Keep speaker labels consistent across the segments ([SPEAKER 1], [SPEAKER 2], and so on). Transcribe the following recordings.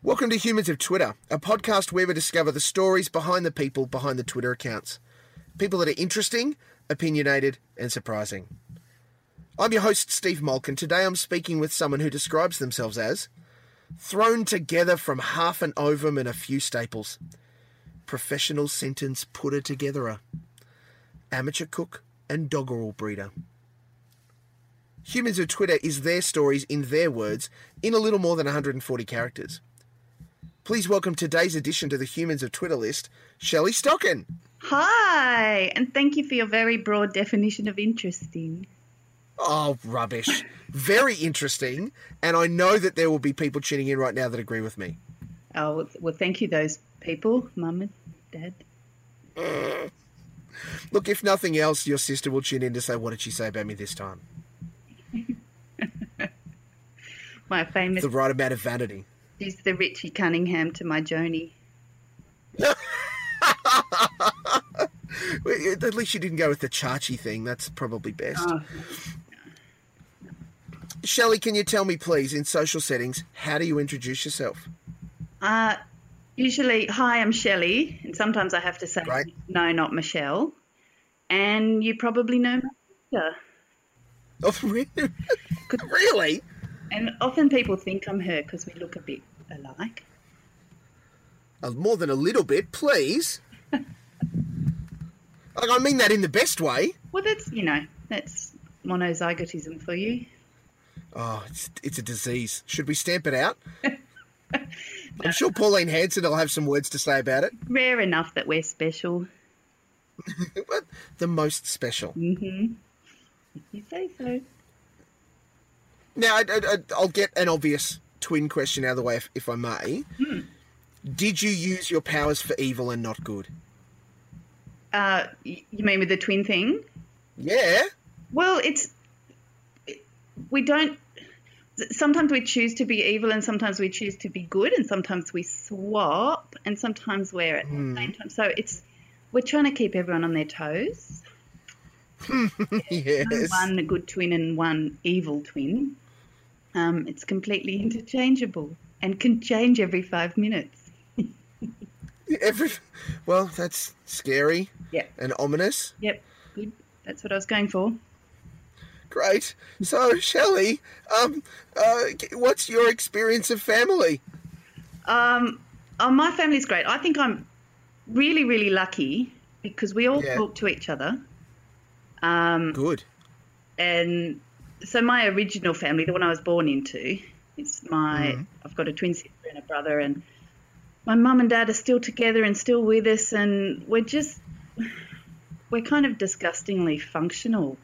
[SPEAKER 1] Welcome to Humans of Twitter, a podcast where we discover the stories behind the people behind the Twitter accounts. People that are interesting, opinionated, and surprising. I'm your host, Steve Malkin. Today I'm speaking with someone who describes themselves as thrown together from half an ovum and a few staples. Professional sentence putter togetherer. Amateur cook and doggerel breeder. Humans of Twitter is their stories in their words in a little more than 140 characters. Please welcome today's addition to the Humans of Twitter list, Shelley Stocken.
[SPEAKER 2] Hi, and thank you for your very broad definition of interesting.
[SPEAKER 1] Oh, rubbish. Very interesting, and I know that there will be people tuning in right now that agree with me.
[SPEAKER 2] Oh, well, well thank you, those people, Mum and Dad.
[SPEAKER 1] Look, if nothing else, your sister will tune in to say, What did she say about me this time?
[SPEAKER 2] My famous.
[SPEAKER 1] The right amount of vanity.
[SPEAKER 2] She's the Richie Cunningham to my Joanie.
[SPEAKER 1] At least you didn't go with the Chachi thing. That's probably best.
[SPEAKER 2] Oh,
[SPEAKER 1] Shelley, can you tell me, please, in social settings, how do you introduce yourself?
[SPEAKER 2] uh, usually, hi, I'm Shelley, and sometimes I have to say,
[SPEAKER 1] Right.
[SPEAKER 2] no, not Michelle. And you probably know my sister.
[SPEAKER 1] Oh, really? really?
[SPEAKER 2] And often people think I'm her because we look a bit alike.
[SPEAKER 1] Uh, more than a little bit, please. like, I mean that in the best way.
[SPEAKER 2] Well, that's, you know, that's monozygotism for you.
[SPEAKER 1] Oh, it's, it's a disease. Should we stamp it out? I'm sure Pauline Hanson will have some words to say about it.
[SPEAKER 2] Rare enough that we're special.
[SPEAKER 1] The most special.
[SPEAKER 2] Mm-hmm. If you say so.
[SPEAKER 1] Now, I, I, I'll get an obvious twin question out of the way, if, if I may. Did you use your powers for evil and not good?
[SPEAKER 2] Uh, you mean with the twin thing?
[SPEAKER 1] Yeah.
[SPEAKER 2] Well, it's we don't. Sometimes we choose to be evil, and sometimes we choose to be good, and sometimes we swap, and sometimes we're at the same time. So it's we're trying to keep everyone on their toes.
[SPEAKER 1] yes.
[SPEAKER 2] One good twin and one evil twin. Um, it's completely interchangeable and can change every five minutes.
[SPEAKER 1] Every, well, that's scary
[SPEAKER 2] Yeah.
[SPEAKER 1] and ominous.
[SPEAKER 2] Yep. Good. That's what I was going for.
[SPEAKER 1] Great. So, Shelley, um, uh, what's your experience of family?
[SPEAKER 2] Um, oh, my family's great. I think I'm really, really lucky because we all
[SPEAKER 1] Yeah.
[SPEAKER 2] talk to each other. Um,
[SPEAKER 1] Good.
[SPEAKER 2] and so my original family, the one I was born into, is my. I've got a twin sister and a brother, and my mum and dad are still together and still with us, and we're just we're kind of disgustingly functional.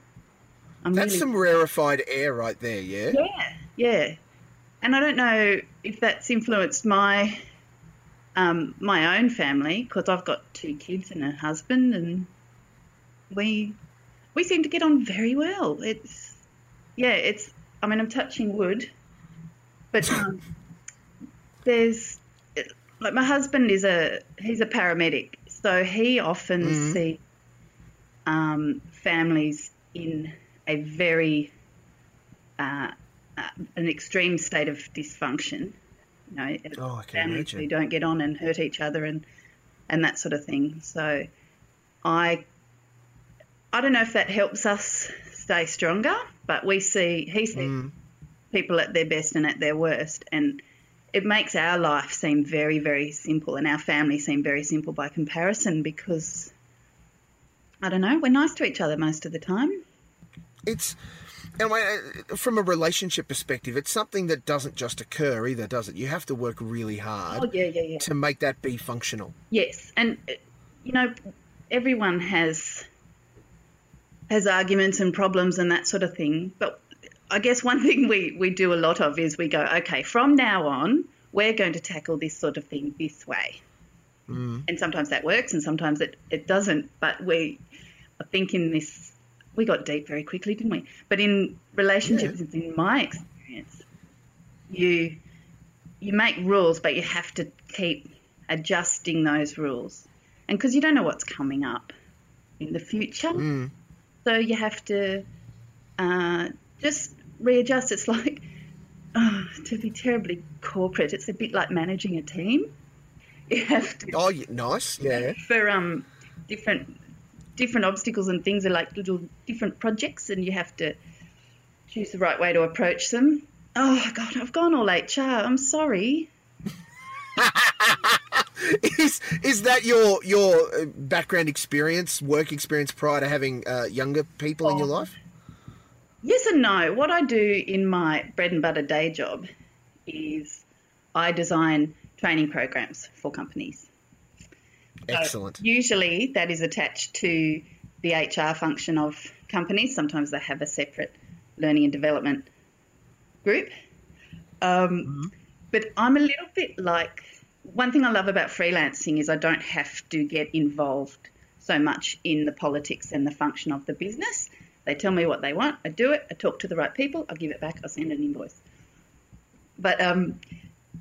[SPEAKER 2] I'm
[SPEAKER 1] That's
[SPEAKER 2] really
[SPEAKER 1] some rarefied air right there, yeah?
[SPEAKER 2] yeah, yeah. And I don't know if that's influenced my um, my own family because I've got two kids and a husband, and we we seem to get on very well. It's yeah, it's. I mean, I'm touching wood, but um, there's like my husband is a he's a paramedic, so he often
[SPEAKER 1] Mhm.
[SPEAKER 2] sees um, families in a very uh, uh, an extreme state of dysfunction. You know,
[SPEAKER 1] Oh,
[SPEAKER 2] families who don't get on and hurt each other and and that sort of thing. So I I don't know if that helps us stay stronger, but we see he sees
[SPEAKER 1] Mm.
[SPEAKER 2] people at their best and at their worst, and it makes our life seem very very simple and our family seem very simple by comparison because. I don't know. We're nice to each other most of the time.
[SPEAKER 1] It's, and from a relationship perspective, it's something that doesn't just occur either, does it? You have to work really hard
[SPEAKER 2] Oh yeah, yeah, yeah.
[SPEAKER 1] to make that be functional.
[SPEAKER 2] Yes, and you know, everyone has has arguments and problems and that sort of thing. But I guess one thing we we do a lot of is we go, okay, from now on, we're going to tackle this sort of thing this way.
[SPEAKER 1] Mm.
[SPEAKER 2] And sometimes that works, and sometimes it it doesn't. But we, I think, in this, we got deep very quickly, didn't we? But in relationships, in my experience, you you make rules, but you have to keep adjusting those rules, and because you don't know what's coming up in the future,
[SPEAKER 1] Mm.
[SPEAKER 2] So you have to uh, just readjust. It's like oh, to be terribly corporate. It's a bit like managing a team. You have to
[SPEAKER 1] Oh, nice. Yeah.
[SPEAKER 2] for um different different obstacles and things are like little different projects, and you have to choose the right way to approach them. Oh God, I've gone all HR. I'm sorry.
[SPEAKER 1] is is that your your uh, background experience, work experience prior to having uh, younger people in your
[SPEAKER 2] Oh.
[SPEAKER 1] life?
[SPEAKER 2] Yes and no. What I do in my bread and butter day job is I design training programs for companies. So
[SPEAKER 1] Excellent.
[SPEAKER 2] usually that is attached to the HR function of companies. Sometimes they have a separate learning and development group. Um, But I'm a little bit like one thing I love about freelancing is I don't have to get involved so much in the politics and the function of the business. They tell me what they want, I do it, I talk to the right people, I give it back, I send an invoice. But um,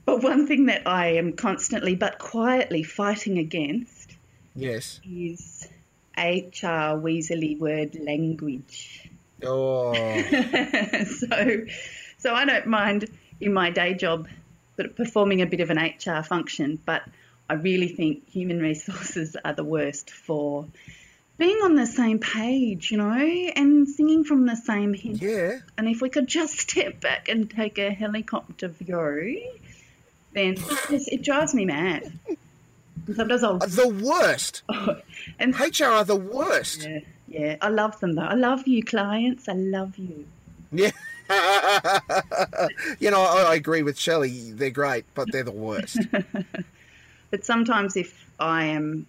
[SPEAKER 2] but one thing that I am constantly but quietly fighting against
[SPEAKER 1] Yes.
[SPEAKER 2] is HR weasel word language.
[SPEAKER 1] Oh,
[SPEAKER 2] so, so I don't mind in my day job of performing a bit of an HR function, but I really think human resources are the worst for being on the same page, you know, and singing from the same hymn.
[SPEAKER 1] yeah.
[SPEAKER 2] And if we could just step back and take a helicopter view, then it, it drives me mad. And sometimes I'll,
[SPEAKER 1] The worst.
[SPEAKER 2] Oh, and
[SPEAKER 1] HR are the worst.
[SPEAKER 2] yeah, yeah, I love them though. I love you, clients. I love you.
[SPEAKER 1] Yeah. you know, I, I agree with Shelley. They're great, but they're the worst.
[SPEAKER 2] But sometimes, if I am,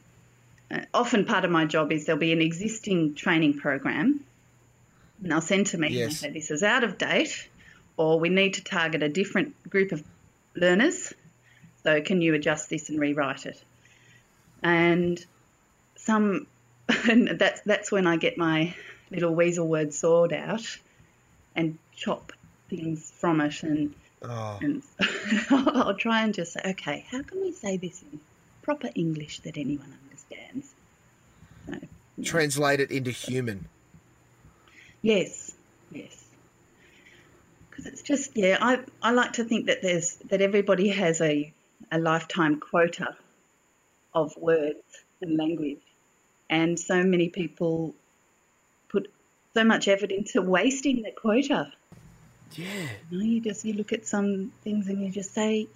[SPEAKER 2] uh, often part of my job is there'll be an existing training program, and they'll send to me and
[SPEAKER 1] Yes.
[SPEAKER 2] say this is out of date, or we need to target a different group of learners. So can you adjust this and rewrite it? And some, and that's that's when I get my little weasel word sword out and chop things from it and
[SPEAKER 1] Oh,
[SPEAKER 2] and I'll try and just say, okay, how can we say this in proper English that anyone understands? So,
[SPEAKER 1] translate it into human.
[SPEAKER 2] yes, yes. Because it's just, yeah, I, I like to think that there's that everybody has a, a lifetime quota of words and language, and so many people put so much effort into wasting the quota.
[SPEAKER 1] Yeah.
[SPEAKER 2] You, know, you just you look at some things and you just say,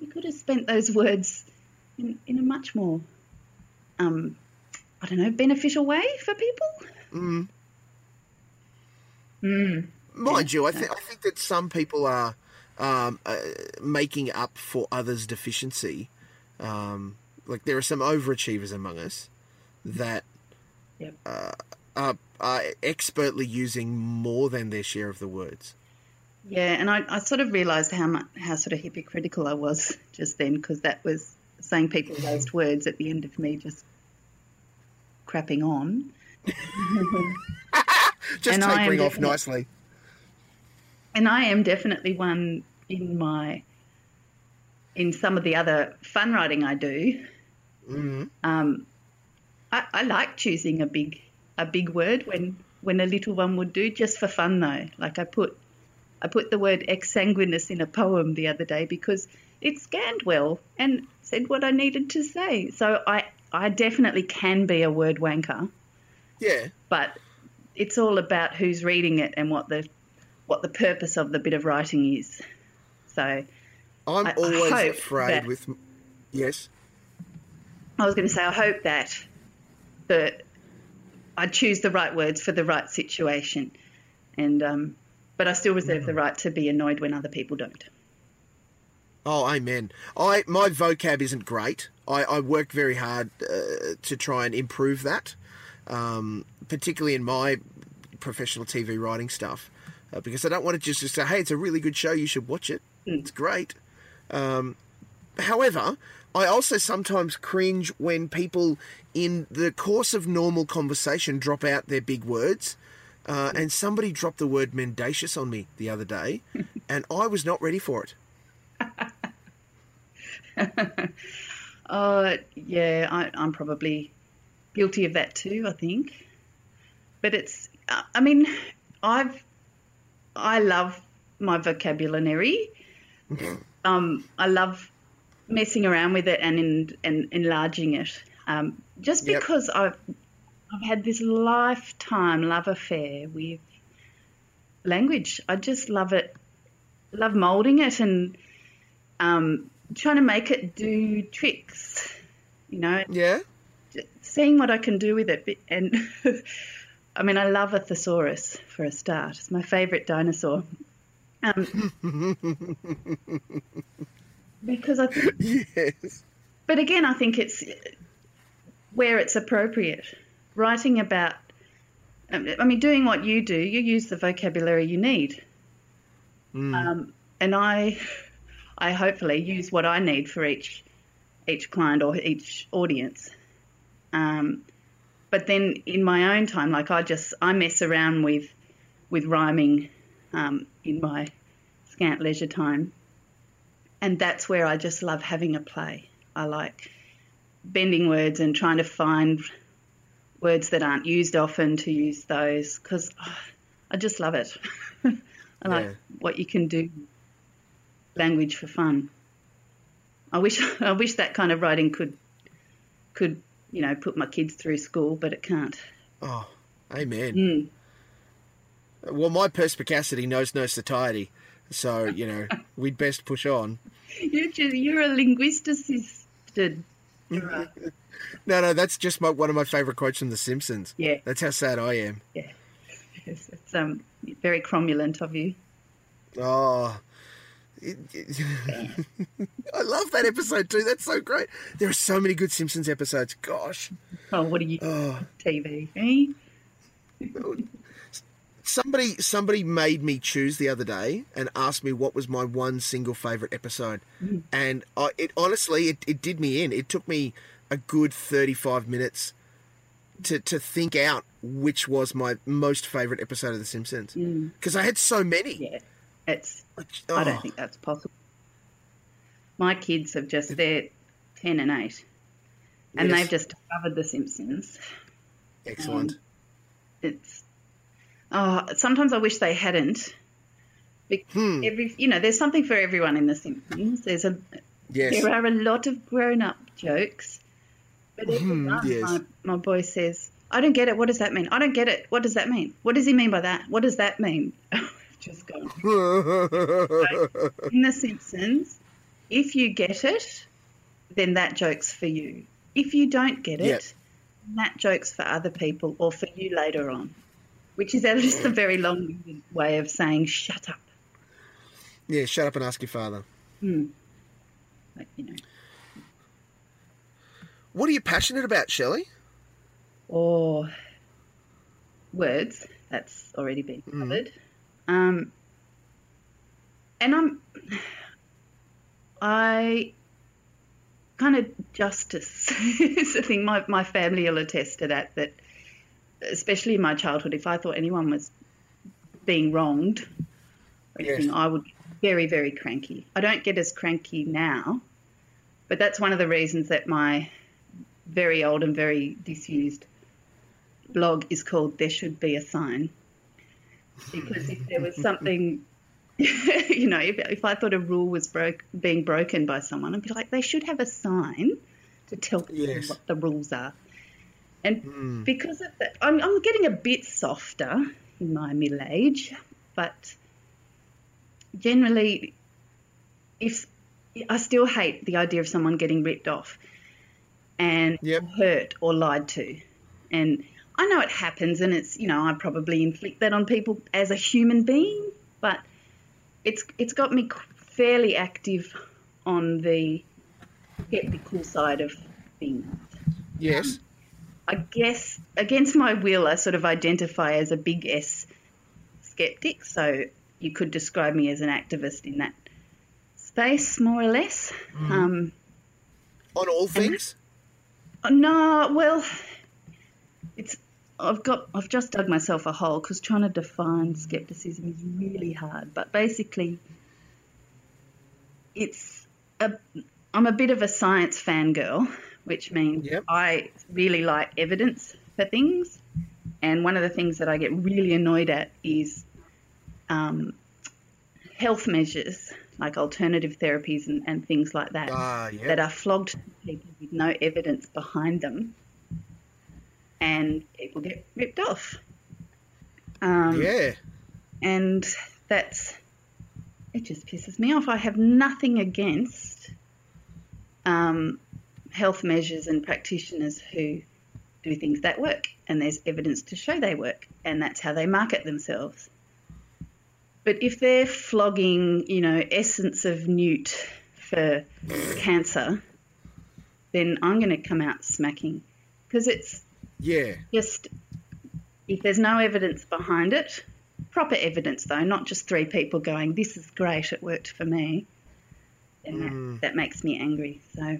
[SPEAKER 2] you could have spent those words in, in a much more, um, I don't know, beneficial way for people.
[SPEAKER 1] Mm.
[SPEAKER 2] Mm.
[SPEAKER 1] Mind you, I think I think that some people are um, uh, making up for others' deficiency. Um, like there are some overachievers among us that
[SPEAKER 2] Yep.
[SPEAKER 1] uh, are, are expertly using more than their share of the words.
[SPEAKER 2] Yeah, and I, I sort of realised how much, how sort of hypocritical I was just then because that was saying people waste words at the end of me just crapping on.
[SPEAKER 1] Just
[SPEAKER 2] And
[SPEAKER 1] tapering off nicely.
[SPEAKER 2] and I am definitely one in my in some of the other fun writing I do.
[SPEAKER 1] Mm.
[SPEAKER 2] Um, I, I like choosing a big a big word when when a little one would do just for fun though. Like I put I put the word exsanguinous in a poem the other day because it scanned well and said what I needed to say. So I I definitely can be a word wanker,
[SPEAKER 1] Yeah.
[SPEAKER 2] but it's all about who's reading it and what the what the purpose of the bit of writing is. So
[SPEAKER 1] I'm
[SPEAKER 2] I- I
[SPEAKER 1] always
[SPEAKER 2] hope
[SPEAKER 1] afraid
[SPEAKER 2] that-
[SPEAKER 1] with. Yes.
[SPEAKER 2] I was going to say, I hope that the I choose the right words for the right situation, and um, but I still reserve the right to be annoyed when other people don't.
[SPEAKER 1] Oh, amen. I my vocab isn't great. I, I work very hard uh, to try and improve that, um, particularly in my professional TV writing stuff, uh, because I don't want to just, just say, "Hey, it's a really good show. You should watch it. It's great." Um, however, I also sometimes cringe when people, in the course of normal conversation, drop out their big words. Uh, and somebody dropped the word mendacious on me the other day, and I was not ready for it.
[SPEAKER 2] Oh, yeah, I, I'm probably guilty of that too. I think, but it's. uh, I mean, I've. I love my vocabulary. um, I love messing around with it and in, and enlarging it. Um, just
[SPEAKER 1] Yep.
[SPEAKER 2] because I've I've had this lifetime love affair with language. I just love it, love molding it and um, trying to make it do tricks. You know,
[SPEAKER 1] Yeah.
[SPEAKER 2] seeing what I can do with it. And I mean, I love a thesaurus for a start. It's my favourite dinosaur. Um, because I think,
[SPEAKER 1] Yes.
[SPEAKER 2] but again, I think it's where it's appropriate. Writing about, um, I mean, doing what you do, you use the vocabulary you need. Um, and I, I hopefully use what I need for each, each client or each audience. Um, but then in my own time, like I just I mess around with with rhyming um, in my scant leisure time, and that's where I just love having a play. I like bending words and trying to find words that aren't used often to use those because I just love it. I like what you can do language for fun. I wish I wish that kind of writing could could you know put my kids through school, but it can't.
[SPEAKER 1] Oh, amen.
[SPEAKER 2] Mm.
[SPEAKER 1] Well, my perspicacity knows no satiety, so you know we'd best push on.
[SPEAKER 2] You're just, you're a linguisticist.
[SPEAKER 1] No, no, that's just my, one of my favourite quotes from The Simpsons.
[SPEAKER 2] yeah,
[SPEAKER 1] That's how sad I am.
[SPEAKER 2] yeah. It's, it's um very cromulent of you.
[SPEAKER 1] Oh, It- it- I love that episode too. That's so great. There are so many good Simpsons episodes. Gosh,
[SPEAKER 2] Oh, what are you
[SPEAKER 1] oh,
[SPEAKER 2] TV? Eh?
[SPEAKER 1] Somebody somebody made me choose the other day and asked me what was my one single favorite episode, mm. and I, it honestly it, it did me in. It took me a good thirty five minutes to to think out which was my most favorite episode of The Simpsons mm. because I had so many.
[SPEAKER 2] Yeah, it's. I
[SPEAKER 1] Oh,
[SPEAKER 2] don't think that's possible. My kids have just they're ten and eight, and
[SPEAKER 1] Yes.
[SPEAKER 2] they've just discovered The Simpsons.
[SPEAKER 1] excellent.
[SPEAKER 2] Um, it's. Oh, sometimes I wish they hadn't.
[SPEAKER 1] Hmm.
[SPEAKER 2] Every you know, there's something for everyone in The Simpsons. There's a
[SPEAKER 1] yes.
[SPEAKER 2] there are a lot of grown-up jokes, but every
[SPEAKER 1] Hmm,
[SPEAKER 2] time
[SPEAKER 1] yes.
[SPEAKER 2] my, my boy says, "I don't get it. What does that mean? I don't get it. What does that mean? What does he mean by that? What does that mean?" Just gone. in The Simpsons, if you get it, then that joke's for you. If you don't get it,
[SPEAKER 1] Yep.
[SPEAKER 2] that joke's for other people or for you later on, which is just a very long way of saying shut up.
[SPEAKER 1] yeah, shut up and ask your father.
[SPEAKER 2] Like, you know,
[SPEAKER 1] What are you passionate about, Shelley?
[SPEAKER 2] or words. That's already been covered. Um, and I'm, I kind of justice is the thing. My my family will attest to that. That especially in my childhood, if I thought anyone was being wronged, or
[SPEAKER 1] Yes.
[SPEAKER 2] I would get very very cranky. I don't get as cranky now, but that's one of the reasons that my very old and very disused blog is called There Should Be a Sign. Because if there was something, you know, if, if I thought a rule was broke, being broken by someone, I'd be like, they should have a sign to tell people
[SPEAKER 1] Yes.
[SPEAKER 2] what the rules are. And hmm. because of that, I'm, I'm getting a bit softer in my middle age, but generally, if I still hate the idea of someone getting ripped off and
[SPEAKER 1] Yep.
[SPEAKER 2] hurt or lied to. And I know it happens, and it's you know I probably inflict that on people as a human being, but it's it's got me fairly active on the skeptical side of things.
[SPEAKER 1] Yes.
[SPEAKER 2] I guess against my will, I sort of identify as a big S skeptic, so you could describe me as an activist in that space, more or less. Um,
[SPEAKER 1] On all things?
[SPEAKER 2] No, well, it's I've got I've just dug myself a hole because trying to define skepticism is really hard. But basically, it's a I'm a bit of a science fangirl, which means
[SPEAKER 1] Yep.
[SPEAKER 2] I really like evidence for things. And one of the things that I get really annoyed at is um, health measures like alternative therapies and, and things like that
[SPEAKER 1] Ah, yeah.
[SPEAKER 2] that are flogged to people with no evidence behind them, and people get ripped off. Um,
[SPEAKER 1] yeah.
[SPEAKER 2] and that's it. Just pisses me off. I have nothing against um, health measures and practitioners who do things that work, and there's evidence to show they work, and that's how they market themselves. But if they're flogging, you know, essence of newt for cancer, then I'm going to come out smacking because it's
[SPEAKER 1] Yeah.
[SPEAKER 2] just if there's no evidence behind it, proper evidence though, not just three people going, "This is great, it worked for me," then that, mm. that makes me angry. So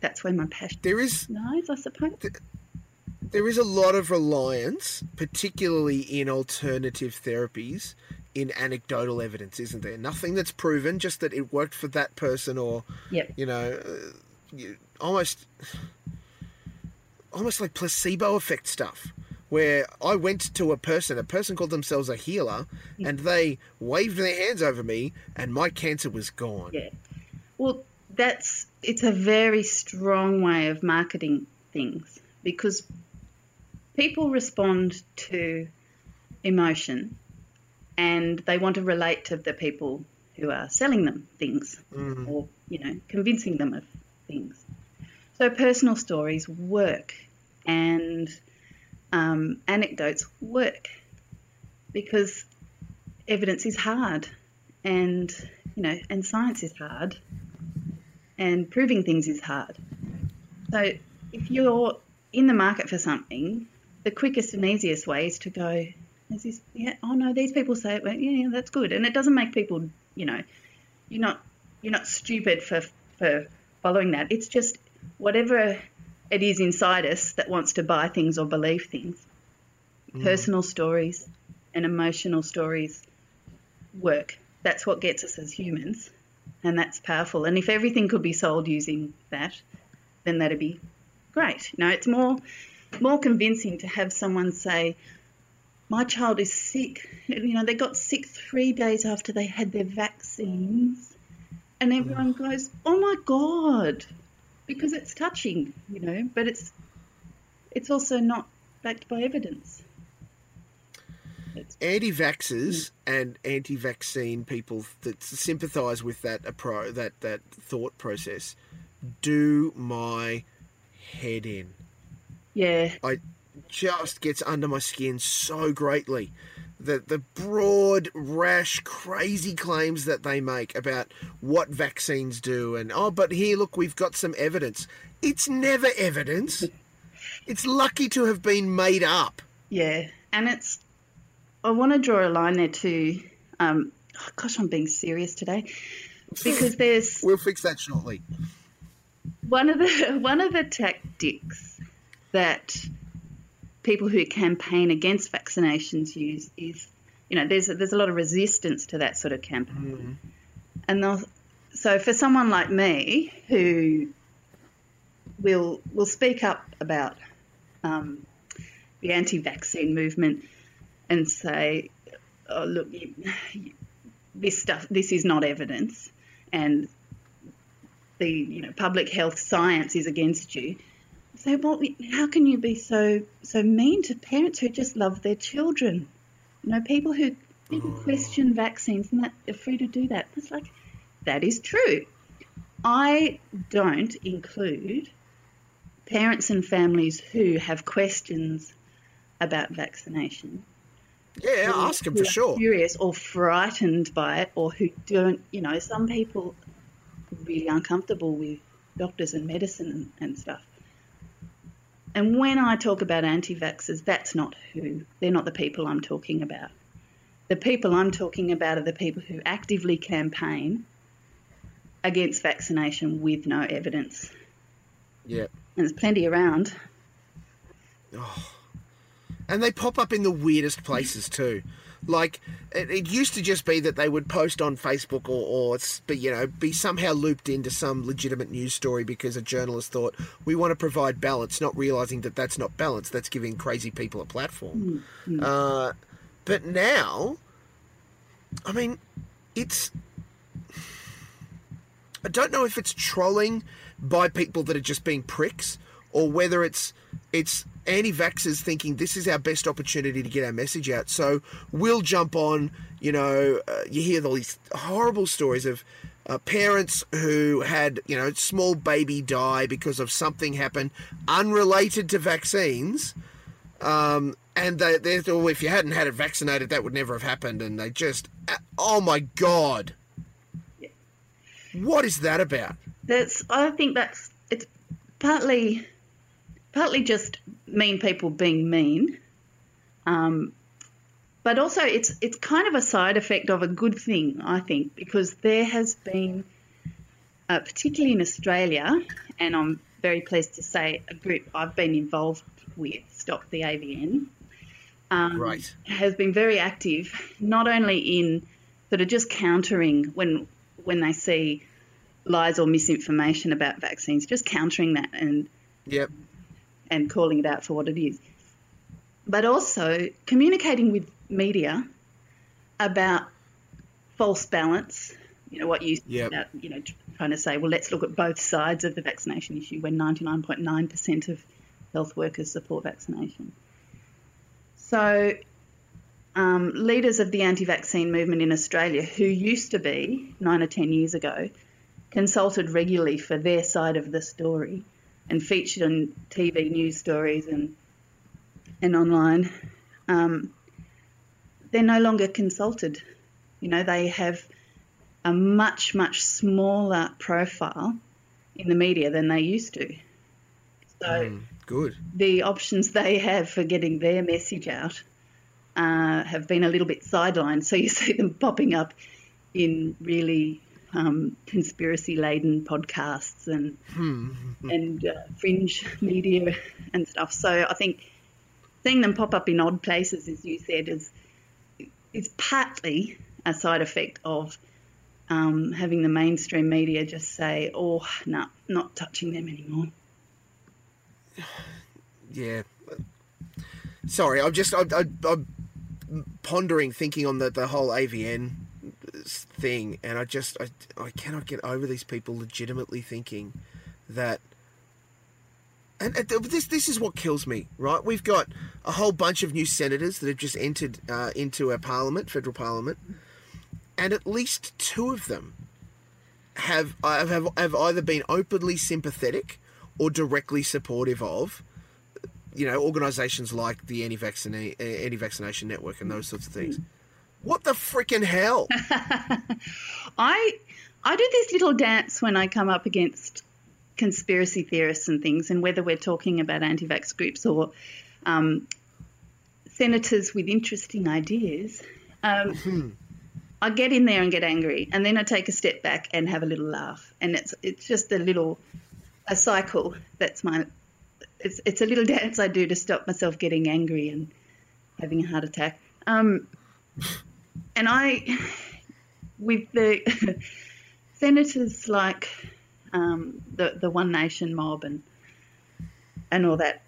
[SPEAKER 2] that's where my passion
[SPEAKER 1] There is
[SPEAKER 2] lies, I suppose.
[SPEAKER 1] there is a lot of reliance, particularly in alternative therapies, in anecdotal evidence, isn't there? Nothing that's proven, just that it worked for that person, or
[SPEAKER 2] Yep.
[SPEAKER 1] you know, uh, you, almost almost like placebo effect stuff. Where I went to a person, a person called themselves a healer, and they waved their hands over me, and my cancer was gone.
[SPEAKER 2] Yeah. Well, that's it's a very strong way of marketing things because people respond to emotion and they want to relate to the people who are selling them things or you know convincing them of things. So personal stories work and um, anecdotes work because evidence is hard and you know and science is hard and proving things is hard. So if you're in the market for something the quickest and easiest way is to go is this yeah oh no these people say it well, yeah, yeah that's good. And it doesn't make people you know you're not you're not stupid for for following that. It's just whatever it is inside us that wants to buy things or believe things. Mm. Personal stories and emotional stories work. That's what gets us as humans, and that's powerful. And if everything could be sold using that, then that'd be great. No, it's more more convincing to have someone say, "My child is sick." You know, they got sick three days after they had their vaccines, and everyone goes, "Oh my god," because it's touching, you know, but it's it's also not backed by evidence. It's
[SPEAKER 1] anti-vaxxers mm. and anti-vaccine people that sympathise with that appro- that that thought process do my head in.
[SPEAKER 2] yeah,
[SPEAKER 1] I just gets under my skin so greatly. The the broad, rash, crazy claims that they make about what vaccines do, and oh, but here, look, we've got some evidence. It's never evidence. It's lucky to have been made up.
[SPEAKER 2] Yeah, and it's. I want to draw a line there too. Um, oh gosh, I'm being serious today because there's
[SPEAKER 1] We'll fix that shortly.
[SPEAKER 2] one of the one of the tactics that people who campaign against vaccinations use is, you know, there's a, there's a lot of resistance to that sort of campaign, and they'll, so for someone like me who will will speak up about um, the anti-vaccine movement and say, oh, look, you, you, this stuff, this is not evidence, and the you know public health science is against you. So, well, how can you be so so mean to parents who just love their children? You know, people who people oh. question vaccines and that they're free to do that. It's like that is true. I don't include parents and families who have questions about vaccination
[SPEAKER 1] Yeah,
[SPEAKER 2] who-
[SPEAKER 1] ask them
[SPEAKER 2] who
[SPEAKER 1] for
[SPEAKER 2] are
[SPEAKER 1] sure.
[SPEAKER 2] Curious or frightened by it, or who don't, you know, some people really uncomfortable with doctors and medicine and, and stuff. And when I talk about anti-vaxxers, that's not who. They're not the people I'm talking about. The people I'm talking about are the people who actively campaign against vaccination with no evidence.
[SPEAKER 1] Yeah.
[SPEAKER 2] And there's plenty around. Oh.
[SPEAKER 1] And they pop up in the weirdest places too. Like it, it used to just be that they would post on Facebook or, or be, you know be somehow looped into some legitimate news story because a journalist thought we want to provide balance, not realizing that that's not balance. That's giving crazy people a platform. Uh, but now, I mean, it's I don't know if it's trolling by people that are just being pricks or whether it's it's anti-vaxxers thinking this is our best opportunity to get our message out. So we'll jump on. You know, uh, you hear all these horrible stories of uh, parents who had you know small baby die because of something happened unrelated to vaccines. Um, and they, they thought, well, if you hadn't had it vaccinated, that would never have happened. And they just, uh, oh my god,
[SPEAKER 2] Yeah.
[SPEAKER 1] what is that about?
[SPEAKER 2] That's I think that's it's partly partly just mean people being mean. Um, but also it's it's kind of a side effect of a good thing, I think, because there has been uh, particularly in Australia, and I'm very pleased to say a group I've been involved with, Stop the AVN, um,
[SPEAKER 1] Right.
[SPEAKER 2] has been very active, not only in sort of just countering when when they see lies or misinformation about vaccines, just countering that and
[SPEAKER 1] Yep.
[SPEAKER 2] And calling it out for what it is, but also communicating with media about false balance. You know what you
[SPEAKER 1] Yep.
[SPEAKER 2] about, you know trying to say, well, let's look at both sides of the vaccination issue when 99.9% of health workers support vaccination. So, um, leaders of the anti-vaccine movement in Australia, who used to be nine or ten years ago, consulted regularly for their side of the story and featured on TV news stories and and online. Um, they're no longer consulted. You know, they have a much much smaller profile in the media than they used to. So
[SPEAKER 1] Mm, good.
[SPEAKER 2] the options they have for getting their message out uh, have been a little bit sidelined. So you see them popping up in really um, conspiracy-laden podcasts and and uh, fringe media and stuff. So I think seeing them pop up in odd places, as you said, is is partly a side effect of um, having the mainstream media just say, "Oh, no, not touching them anymore."
[SPEAKER 1] Yeah. Sorry, I'm just I, I, I'm pondering, thinking on the the whole AVN thing, and I just I, I cannot get over these people legitimately thinking that. And this this is what kills me, right? We've got a whole bunch of new senators that have just entered uh, into our parliament, federal parliament, and at least two of them have have have either been openly sympathetic or directly supportive of you know, organisations like the anti-vaccine, uh, anti-vaccination network and those sorts of things. What the freaking hell?
[SPEAKER 2] I I do this little dance when I come up against conspiracy theorists and things, and whether we're talking about anti-vax groups or um, senators with interesting ideas. Um, I get in there and get angry, and then I take a step back and have a little laugh, and it's it's just a little a cycle. That's my it's it's a little dance I do to stop myself getting angry and having a heart attack. Um, and I, with the senators like um, the the One Nation mob and and all that,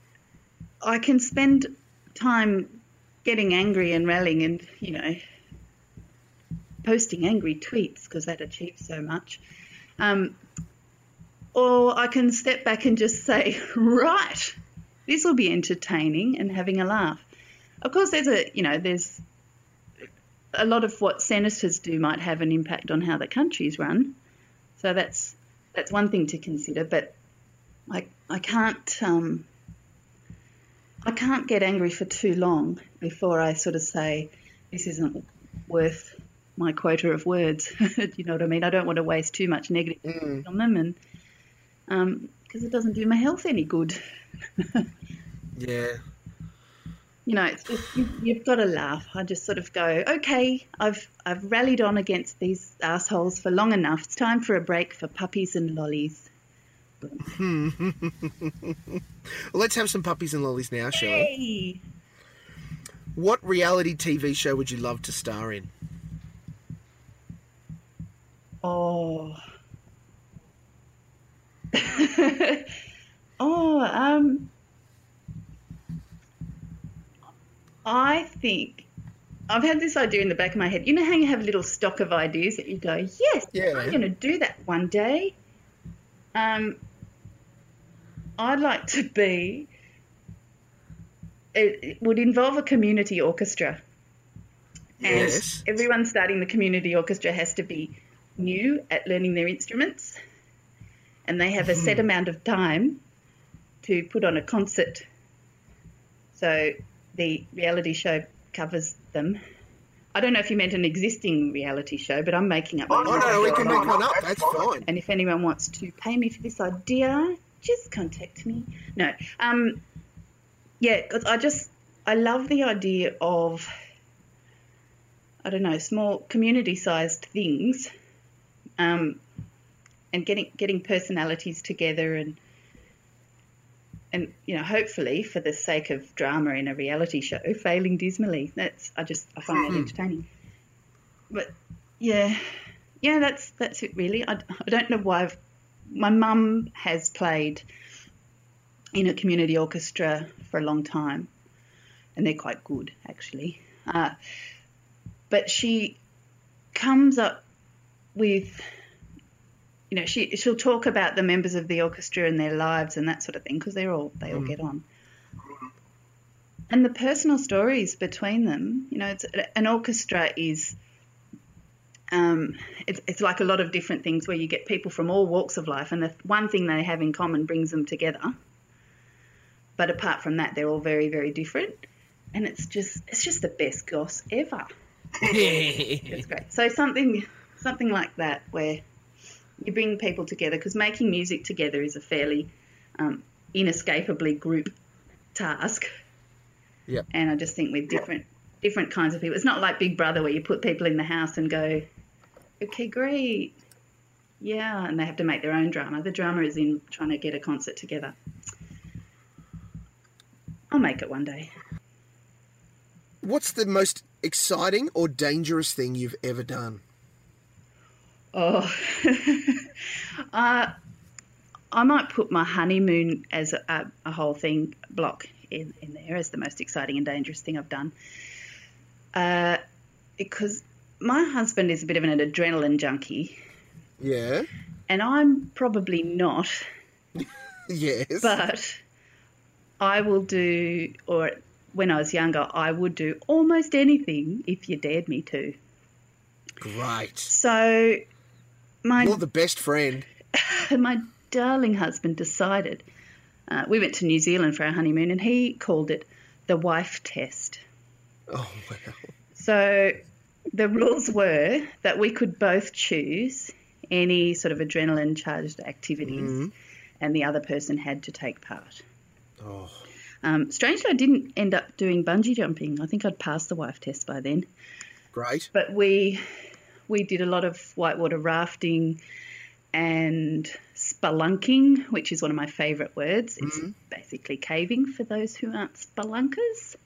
[SPEAKER 2] I can spend time getting angry and rallying and you know posting angry tweets because that achieves so much. Um, or I can step back and just say, right, this will be entertaining and having a laugh. Of course, there's a you know there's a lot of what senators do might have an impact on how the country's run, so that's that's one thing to consider. But I I can't um, I can't get angry for too long before I sort of say this isn't worth my quota of words. Do you know what I mean? I don't want to waste too much negative
[SPEAKER 1] Mm.
[SPEAKER 2] on them, and because it doesn't do my health any good.
[SPEAKER 1] Yeah.
[SPEAKER 2] You know, it's just you, you've got to laugh. I just sort of go, okay, I've I've rallied on against these assholes for long enough. It's time for a break for puppies and lollies.
[SPEAKER 1] Well, let's have some puppies and lollies now, shall we?
[SPEAKER 2] Hey,
[SPEAKER 1] What reality TV show would you love to star in?
[SPEAKER 2] oh, oh, um, I think I've had this idea in the back of my head. You know how you have a little stock of ideas that you go, yes,
[SPEAKER 1] Yeah.
[SPEAKER 2] I'm going to do that one day. Um, I'd like to be. It, it would involve a community orchestra. And
[SPEAKER 1] Yes.
[SPEAKER 2] everyone starting the community orchestra has to be new at learning their instruments. And they have a set amount of time to put on a concert. So the reality show covers them. I don't know if you meant an existing reality show, but I'm making up my
[SPEAKER 1] Oh
[SPEAKER 2] own.
[SPEAKER 1] no, we can make one up. That's fine.
[SPEAKER 2] And if anyone wants to pay me for this idea, just contact me. No, um, yeah, 'cause I just I love the idea of I don't know small community-sized things, um, and getting getting personalities together and and you know hopefully for the sake of drama in a reality show, failing dismally. That's I just I find that entertaining. But yeah, yeah, that's that's it really. I, I don't know why. I've, my mum has played in a community orchestra for a long time, and they're quite good actually. Uh, but she comes up with, you know, she she'll talk about the members of the orchestra and their lives and that sort of thing because they're all they all get on. And the personal stories between them, you know, it's an orchestra is um, it's, it's like a lot of different things where you get people from all walks of life, and the one thing they have in common brings them together. But apart from that, they're all very, very different, and it's just it's just the best goss ever. It's great. So something something like that where you bring people together because making music together is a fairly um, inescapably group task.
[SPEAKER 1] Yep.
[SPEAKER 2] And I just think with different different kinds of people, it's not like Big Brother where you put people in the house and go, okay, great, yeah, and they have to make their own drama. The drama is in trying to get a concert together. I'll make it one day.
[SPEAKER 1] What's the most exciting or dangerous thing you've ever done?
[SPEAKER 2] Oh, uh, I might put my honeymoon as a, a, whole thing block in, in there as the most exciting and dangerous thing I've done. Uh, because my husband is a bit of an adrenaline junkie,
[SPEAKER 1] Yeah.
[SPEAKER 2] and I'm probably not,
[SPEAKER 1] Yes.
[SPEAKER 2] but I will do, or when I was younger, I would do almost anything if you dared me to.
[SPEAKER 1] Great.
[SPEAKER 2] So, my
[SPEAKER 1] You're the best friend.
[SPEAKER 2] my darling husband decided. Uh, we went to New Zealand for our honeymoon, and he called it the wife test.
[SPEAKER 1] Oh wow.
[SPEAKER 2] So the rules were that we could both choose any sort of adrenaline charged activities, and the other person had to take part.
[SPEAKER 1] Oh.
[SPEAKER 2] Um, strangely, I didn't end up doing bungee jumping. I think I'd passed the wife test by then.
[SPEAKER 1] Great.
[SPEAKER 2] but we we did a lot of whitewater rafting and spelunking, which is one of my favourite words. It's basically caving for those who aren't spelunkers.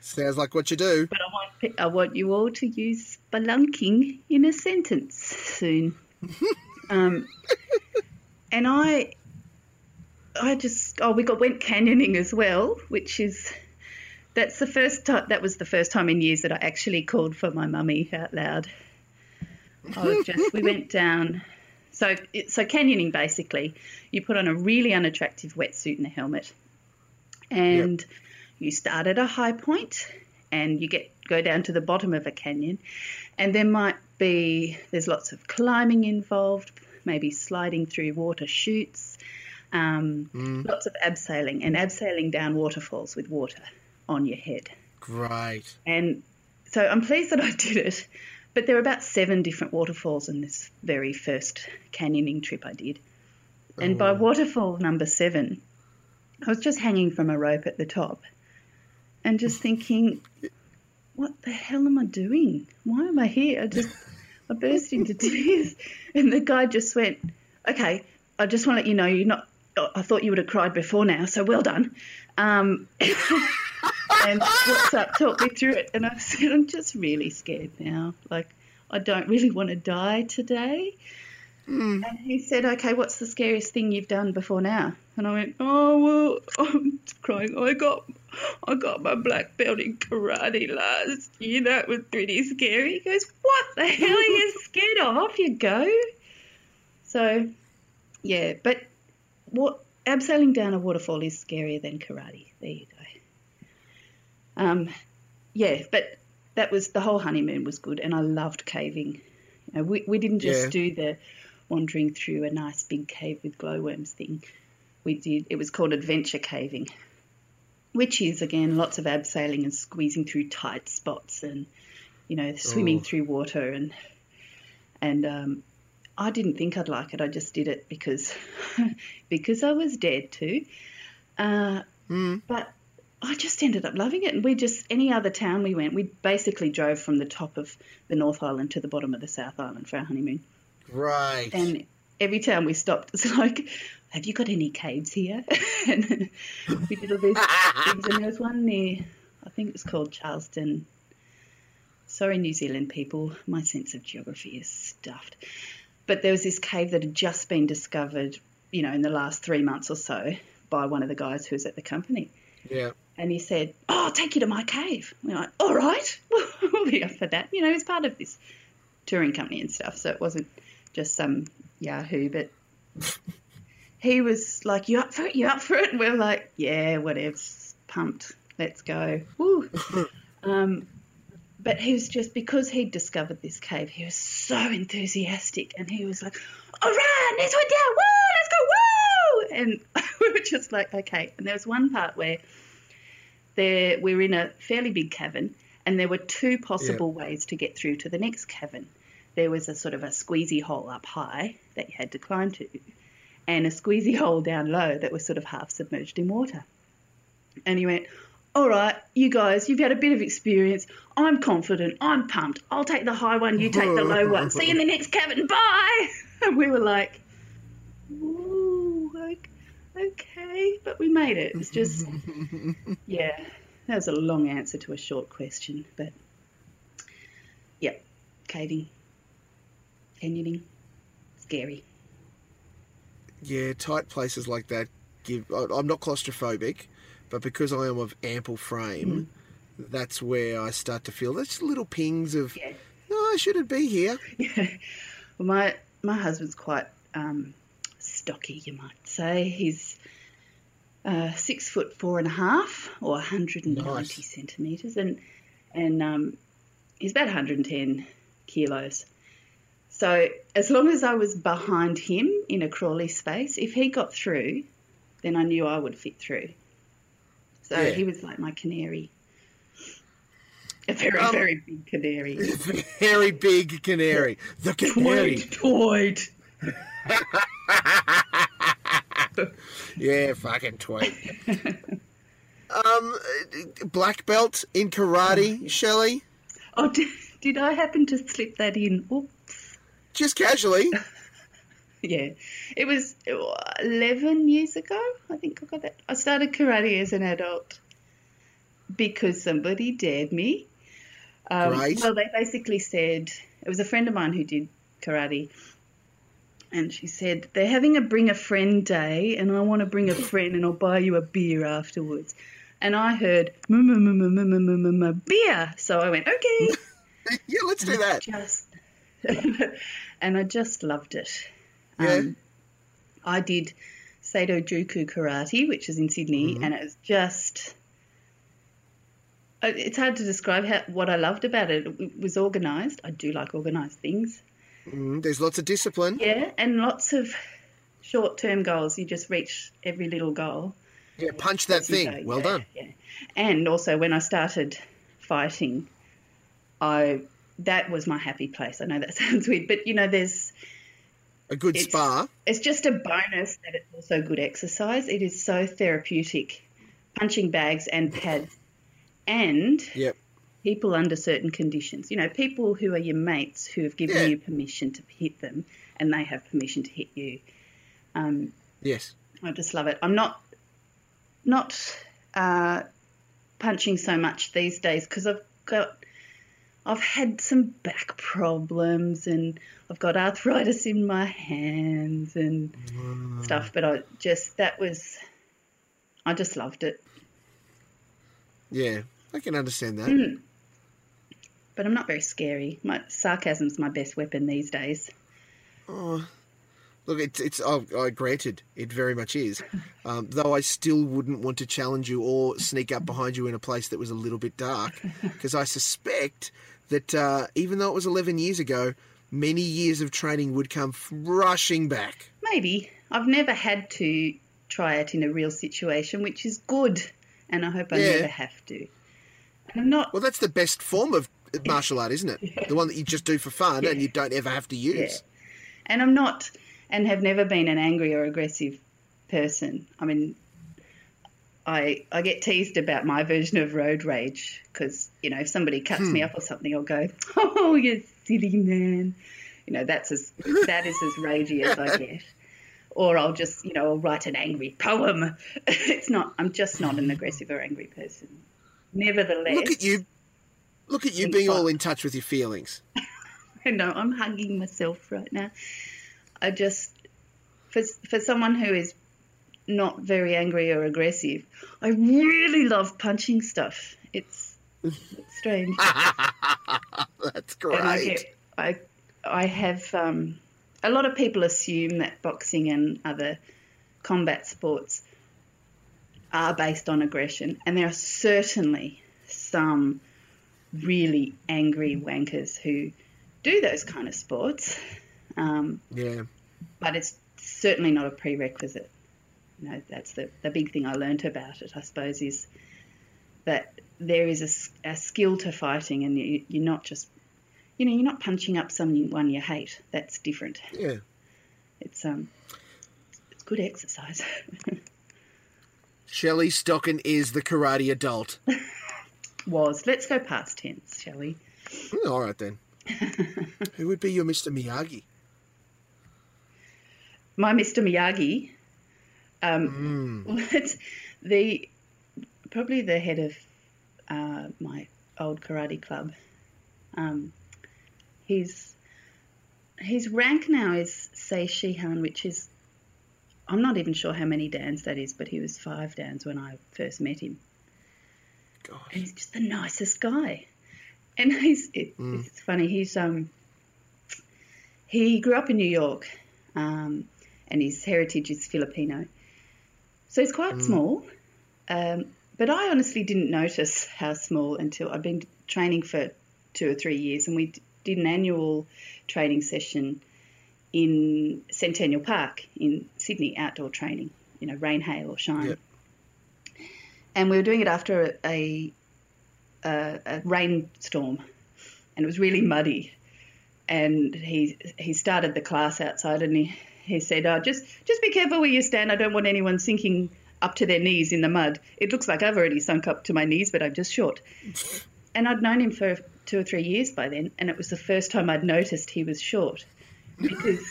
[SPEAKER 1] Sounds like what you do.
[SPEAKER 2] But I want I want you all to use spelunking in a sentence soon. um, and I I just oh we got went canyoning as well, which is that's the first time that was the first time in years that I actually called for my mummy out loud. Just we went down. So so canyoning basically, you put on a really unattractive wetsuit and a helmet, and you start at a high point, and you get go down to the bottom of a canyon, and there might be there's lots of climbing involved, maybe sliding through water chutes, um, lots of abseiling and abseiling down waterfalls with water on your head.
[SPEAKER 1] Great.
[SPEAKER 2] And so I'm pleased that I did it. But there were about seven different waterfalls in this very first canyoning trip I did. And by waterfall number seven, I was just hanging from a rope at the top and just thinking, what the hell am I doing? Why am I here? I just, I burst into tears. And the guy just went, okay, I just want to let you know you're not, I thought you would have cried before now, so well done. Um, and what's up? Talk me through it. And I said, I'm just really scared now. Like, I don't really want to die today. Hmm. And he said, "Okay, what's the scariest thing you've done before now?" And I went, "Oh well, I'm crying. I got, I got my black belt in karate last year. That was pretty scary." He goes, "What the hell are you scared of? Off you go." So, yeah, but what abseiling down a waterfall is scarier than karate. There you go. Um, yeah, but that was the whole honeymoon was good, and I loved caving. You know, we we didn't just
[SPEAKER 1] Yeah.
[SPEAKER 2] do the wandering through a nice big cave with glowworms thing. We did. It was called adventure caving, which is again lots of abseiling and squeezing through tight spots and you know swimming
[SPEAKER 1] Oh.
[SPEAKER 2] through water and and um, I didn't think I'd like it. I just did it because because I was dead too. Uh,
[SPEAKER 1] Mm.
[SPEAKER 2] but I just ended up loving it. And we just, any other town we went, we basically drove from the top of the North Island to the bottom of the South Island for our honeymoon.
[SPEAKER 1] Right.
[SPEAKER 2] And every time we stopped, it's like, have you got any caves here? and we did all these things. And there was one near, I think it was called Charleston. Sorry, New Zealand people, my sense of geography is stuffed. But there was this cave that had just been discovered, you know, in the last three months or so by one of the guys who was at the company.
[SPEAKER 1] Yeah.
[SPEAKER 2] And he said, Oh, I'll take you to my cave. We're like, All right, we'll be up for that. You know, he's part of this touring company and stuff. So it wasn't just some Yahoo, but he was like, You up for it? You up for it? And we're like, Yeah, whatever. Pumped. Let's go. Woo. um, but he was just because he'd discovered this cave, he was so enthusiastic and he was like, All right, next one down. Woo, let's go. Woo. And we were just like, Okay. And there was one part where there we were in a fairly big cavern and there were two possible ways to get through to the next cavern. There was a sort of a squeezy hole up high that you had to climb to, and a squeezy hole down low that was sort of half submerged in water. And he went, All right, you guys, you've had a bit of experience. I'm confident. I'm pumped. I'll take the high one, you take the low one. See you in the next cavern. Bye. And we were like, okay. But we made it. It's just, yeah, that was a long answer to a short question. But, yeah, caving, canyoning, scary.
[SPEAKER 1] Yeah, tight places like that give. I'm not claustrophobic, but because I am of ample frame, that's where I start to feel there's little pings of,
[SPEAKER 2] Yeah.
[SPEAKER 1] no, I shouldn't be here.
[SPEAKER 2] Yeah. Well, my my husband's quite um, stocky, you might say. He's uh, six foot four and a half, or 190
[SPEAKER 1] Nice.
[SPEAKER 2] centimeters, and and um, he's about 110 kilos. So as long as I was behind him in a crawly space, if he got through, then I knew I would fit through. So
[SPEAKER 1] Yeah.
[SPEAKER 2] he was like my canary. A very,
[SPEAKER 1] Um,
[SPEAKER 2] very big canary.
[SPEAKER 1] Very big canary. The canary.
[SPEAKER 2] Toyd.
[SPEAKER 1] Yeah, fucking tweet. um, black belt in karate, Shelley.
[SPEAKER 2] Oh, did, did I happen to slip that in? Oh,
[SPEAKER 1] Just casually.
[SPEAKER 2] yeah. It was 11 years ago, I think I got that. I started karate as an adult because somebody dared me. Um,
[SPEAKER 1] Great.
[SPEAKER 2] Well, they basically said, it was a friend of mine who did karate. And she said, they're having a bring a friend day, and I want to bring a friend, and I'll buy you a beer afterwards. And I heard, "Mm, mm, mm, mm, mm, mm, mm, mm, beer. So I went, okay.
[SPEAKER 1] yeah, let's do that.
[SPEAKER 2] just and I just loved it.
[SPEAKER 1] Yeah.
[SPEAKER 2] Um, I did Seido Juku Karate, which is in Sydney,
[SPEAKER 1] Mm-hmm.
[SPEAKER 2] and it was just. uh, It's hard to describe how, what I loved about it. It was organised. I do like organised things.
[SPEAKER 1] Mm, there's lots of discipline.
[SPEAKER 2] Yeah, and lots of short-term goals. You just reach every little goal.
[SPEAKER 1] Yeah, punch that thing.
[SPEAKER 2] go,
[SPEAKER 1] well
[SPEAKER 2] yeah,
[SPEAKER 1] done.
[SPEAKER 2] Yeah. And also when I started fighting, I that was my happy place. I know that sounds weird, but you know, there's
[SPEAKER 1] A good
[SPEAKER 2] it's,
[SPEAKER 1] spa.
[SPEAKER 2] It's just a bonus that it's also good exercise. It is so therapeutic, punching bags and pads, and
[SPEAKER 1] Yep.
[SPEAKER 2] People under certain conditions. You know, people who are your mates who have given
[SPEAKER 1] Yeah.
[SPEAKER 2] you permission to hit them, and they have permission to hit you. Um,
[SPEAKER 1] Yes.
[SPEAKER 2] I just love it. I'm not not uh, punching so much these days because I've got I've had some back problems and I've got arthritis in my hands and stuff, but I just, that was, I just loved it.
[SPEAKER 1] Yeah, I can understand that.
[SPEAKER 2] Mm. But I'm not very scary. My sarcasm's my best weapon these days.
[SPEAKER 1] Oh, look, it's it's. Oh, I granted, it very much is. Um, though I still wouldn't want to challenge you or sneak up behind you in a place that was a little bit dark, because I suspect that uh, even though it was 11 years ago, many years of training would come rushing back.
[SPEAKER 2] Maybe. I've never had to try it in a real situation, which is good, and I hope I
[SPEAKER 1] Yeah.
[SPEAKER 2] never have to. And I'm not.
[SPEAKER 1] Well, that's the best form of martial art, isn't it? The one that you just do for fun and you don't ever have to use.
[SPEAKER 2] Yeah. And I'm not, and have never been an angry or aggressive person. I mean, I I get teased about my version of road rage because you know if somebody cuts me hmm. up or something, I'll go, "Oh, you silly man," you know that's as that is as ragey as I get. Or I'll just you know I'll write an angry poem. it's not. I'm just not an hmm. aggressive or angry person. Nevertheless,
[SPEAKER 1] Look at you. Look at you
[SPEAKER 2] In
[SPEAKER 1] being all in touch with your feelings.
[SPEAKER 2] I know I'm hugging myself right now. I just for for someone who is not very angry or aggressive, I really love punching stuff. It's, it's strange,
[SPEAKER 1] That's
[SPEAKER 2] and I
[SPEAKER 1] great.
[SPEAKER 2] get I I have um, a lot of people assume that boxing and other combat sports are based on aggression, and there are certainly some really angry wankers who do those kind of sports. Um,
[SPEAKER 1] Yeah.
[SPEAKER 2] but it's certainly not a prerequisite. You know, that's the, the big thing I learnt about it, I suppose, is that there is a, a skill to fighting, and you, you're not just, you know, you're not punching up someone you hate. That's different.
[SPEAKER 1] Yeah.
[SPEAKER 2] It's um, it's good exercise.
[SPEAKER 1] Shelley Stocken is the karate adult.
[SPEAKER 2] Was let's go past tense, shall we?
[SPEAKER 1] Hmm, All right then. Who would be your Mr. Miyagi?
[SPEAKER 2] my Mr. Miyagi, um, it's the probably the head of uh, my old karate club. Um, his his rank now is Sei Shihan, which is I'm not even sure how many dans that is, but he was five dans when I first met him.
[SPEAKER 1] God.
[SPEAKER 2] And he's just the nicest guy. And he's it, it's funny. He's um he grew up in New York, um, and his heritage is Filipino, so he's quite small. Um, but I honestly didn't notice how small until I've been training for two or three years, and we d- did an annual training session in Centennial Park in Sydney, outdoor training. You know, rain, hail, or shine
[SPEAKER 1] Yep.
[SPEAKER 2] And we were doing it after a, a, a rainstorm, and it was really muddy. And he he started the class outside, and he, he said, oh, "Just just be careful where you stand. I don't want anyone sinking up to their knees in the mud. It looks like I've already sunk up to my knees, but I'm just short." And I'd known him for two or three years by then, and it was the first time I'd noticed he was short, because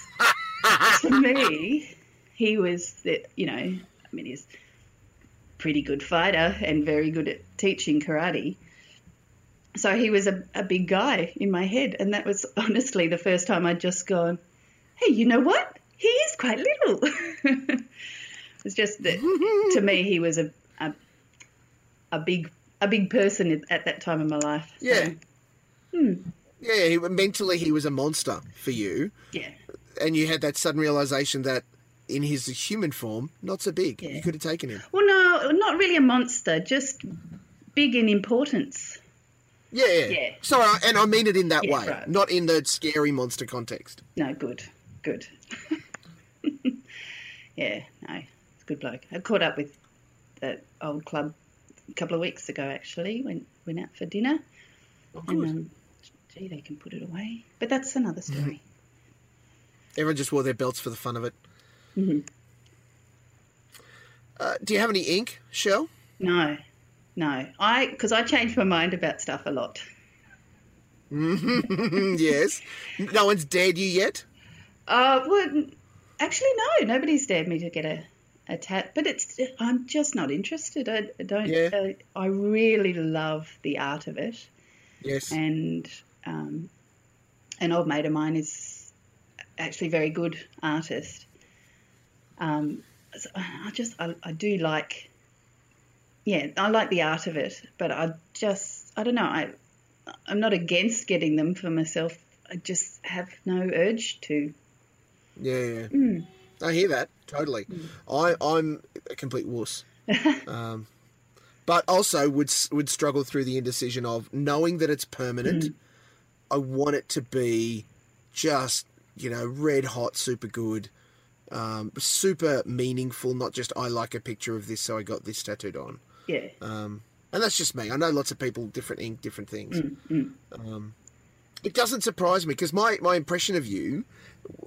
[SPEAKER 2] to me, he was the you know, I mean, he's pretty good fighter and very good at teaching karate. So he was a, a big guy in my head, and that was honestly the first time I'd just gone, "Hey, you know what? He is quite little." it's just that to me, he was a, a a big a big person at- at that time in my life. So,
[SPEAKER 1] Yeah. Hmm. Yeah, he, mentally he was a monster for you,
[SPEAKER 2] yeah,
[SPEAKER 1] and you had that sudden realization that in his human form, not so big.
[SPEAKER 2] Yeah.
[SPEAKER 1] You could have taken him.
[SPEAKER 2] Well, no, not really a monster, just big in importance.
[SPEAKER 1] Yeah, yeah.
[SPEAKER 2] Yeah.
[SPEAKER 1] So, I- and I mean it in that
[SPEAKER 2] Yeah,
[SPEAKER 1] way,
[SPEAKER 2] right.
[SPEAKER 1] not in the scary monster context.
[SPEAKER 2] No, good, good. yeah, no, it's a good bloke. I caught up with that old club a couple of weeks ago. Actually, went went out for dinner,
[SPEAKER 1] Oh,
[SPEAKER 2] and um, gee, they can put it away. But that's another story.
[SPEAKER 1] Everyone just wore their belts for the fun of it.
[SPEAKER 2] Mhm.
[SPEAKER 1] Uh, do you have any ink, Shell?
[SPEAKER 2] No, no, I because I change my mind about stuff a lot.
[SPEAKER 1] yes. No one's dared you yet?
[SPEAKER 2] Uh, well, actually, no, nobody's dared me to get a, a tat, but it's I'm just not interested. I, I don't.
[SPEAKER 1] Yeah.
[SPEAKER 2] Uh, I really love the art of it,
[SPEAKER 1] Yes.
[SPEAKER 2] and um, an old mate of mine is actually a very good artist. Um, so I just I, I do like, yeah, I like the art of it, but I just I don't know I I'm not against getting them for myself. I just have no urge to.
[SPEAKER 1] Yeah, yeah.
[SPEAKER 2] Mm.
[SPEAKER 1] I hear that totally. I I'm a complete wuss. um, but also would would struggle through the indecision of knowing that it's permanent. I want it to be just you know red hot, super good, um, super meaningful. Not just I like a picture of this, so I got this tattooed on.
[SPEAKER 2] Yeah.
[SPEAKER 1] Um, and that's just me. I know lots of people, different ink, different things.
[SPEAKER 2] Mm,
[SPEAKER 1] Um, it doesn't surprise me because my, my impression of you